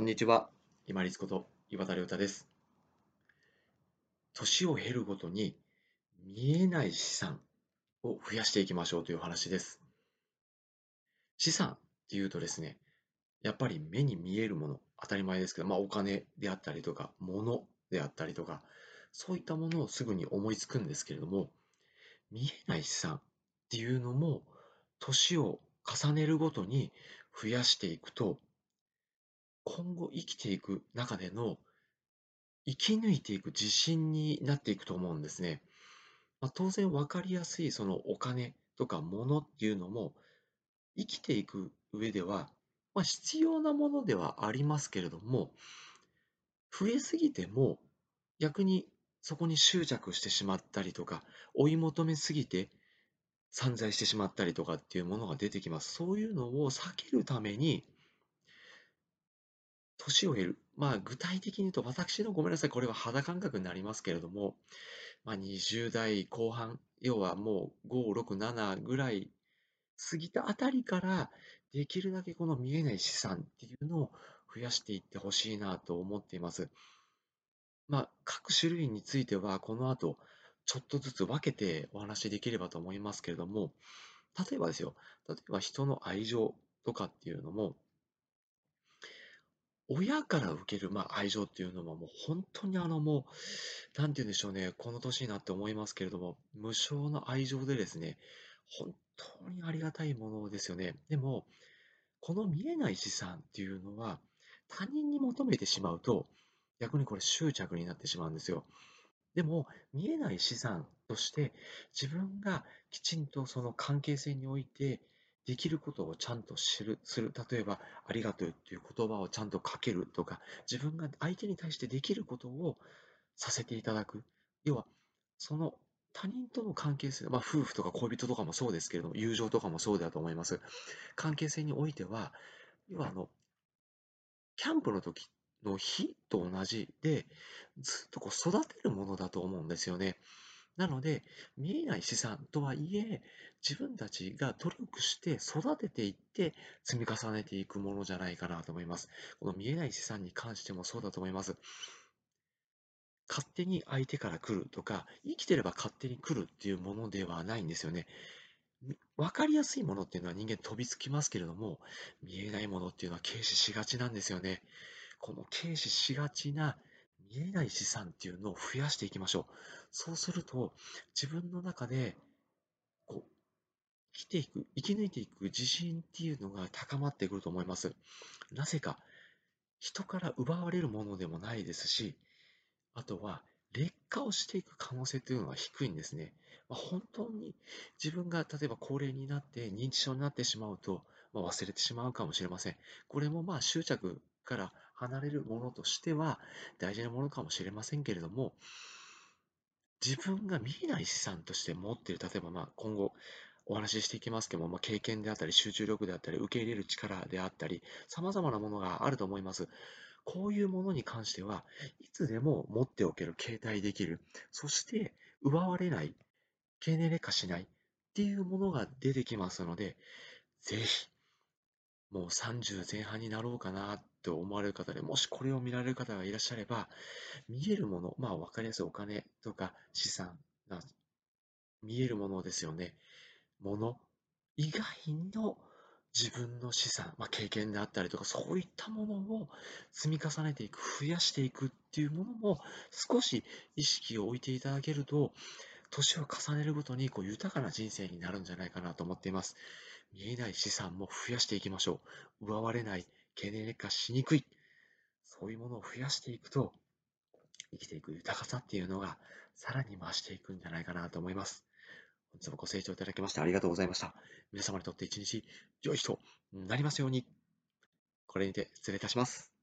こんにちは。今立こと岩田亮太です。年を経るごとに見えない資産を増やしていきましょうという話です。資産っていうとですね、やっぱり目に見えるもの、当たり前ですけど、まあお金であったりとか、物であったりとか、そういったものをすぐに思いつくんですけれども、見えない資産っていうのも、年を重ねるごとに増やしていくと今後生きていく中での生き抜いていく自信になっていくと思うんですね。まあ、当然分かりやすいそのお金とか物っていうのも生きていく上では、まあ、必要なものではありますけれども増えすぎても逆にそこに執着してしまったりとか追い求めすぎて散財してしまったりとかっていうものが出てきます。そういうのを避けるために年を経る。まあ、具体的に言うと、私のごめんなさい、これは肌感覚になりますけれども、まあ、20代後半、要はもう5、6、7ぐらい過ぎたあたりから、できるだけこの見えない資産っていうのを増やしていってほしいなと思っています。まあ、各種類については、この後、ちょっとずつ分けてお話しできればと思いますけれども、例えばですよ、例えば人の愛情とかっていうのも、親から受ける、まあ、愛情っていうのはもう本当にあのもう、なんて言うんでしょうね、この年になって思いますけれども、無償の愛情でですね、本当にありがたいものですよね。でも、この見えない資産っていうのは、他人に求めてしまうと、逆にこれ執着になってしまうんですよ。でも、見えない資産として、自分がきちんとその関係性においてできることをちゃんと知る、する。例えば、ありがとうっていう言葉をちゃんとかけるとか、自分が相手に対してできることをさせていただく。要は、その他人との関係性、まあ、夫婦とか恋人とかもそうですけれども、友情とかもそうだと思います。関係性においては、要はあの、キャンプの時の火と同じで、ずっとこう育てるものだと思うんですよね。なので、見えない資産とはいえ、自分たちが努力して育てていって積み重ねていくものじゃないかなと思います。この見えない資産に関してもそうだと思います。勝手に相手から来るとか、生きてれば勝手に来るっていうものではないんですよね。分かりやすいものっていうのは人間飛びつきますけれども、見えないものっていうのは軽視しがちなんですよね。この軽視しがちな見えない資産っていうのを増やしていきましょう。そうすると、自分の中で、こう、生きていく、生き抜いていく自信っていうのが高まってくると思います。なぜか、人から奪われるものでもないですし、あとは、劣化をしていく可能性というのは低いんですね。まあ、本当に自分が例えば高齢になって認知症になってしまうと、まあ、忘れてしまうかもしれません。これもまあ執着から離れるものとしては大事なものかもしれませんけれども、自分が見えない資産として持っている、例えばまあ今後お話ししていきますけども、まあ、経験であったり、集中力であったり、受け入れる力であったり、様々なものがあると思います。こういうものに関しては、いつでも持っておける、携帯できる、そして奪われない、経年劣化しないっていうものが出てきますので、ぜひもう30前半になろうかなと思われる方で、もしこれを見られる方がいらっしゃれば、見えるもの、まあ分かりやすいお金とか資産が見えるものですよね。もの以外の自分の資産、まあ、経験であったりとか、そういったものを積み重ねていく、増やしていくっていうものも少し意識を置いていただけると、年を重ねるごとにこう豊かな人生になるんじゃないかなと思っています。見えない資産も増やしていきましょう。奪われない、経年劣化しにくい。そういうものを増やしていくと、生きていく豊かさっていうのがさらに増していくんじゃないかなと思います。本日もご清聴いただきましてありがとうございました。皆様にとって一日良い日となりますように。これにて失礼いたします。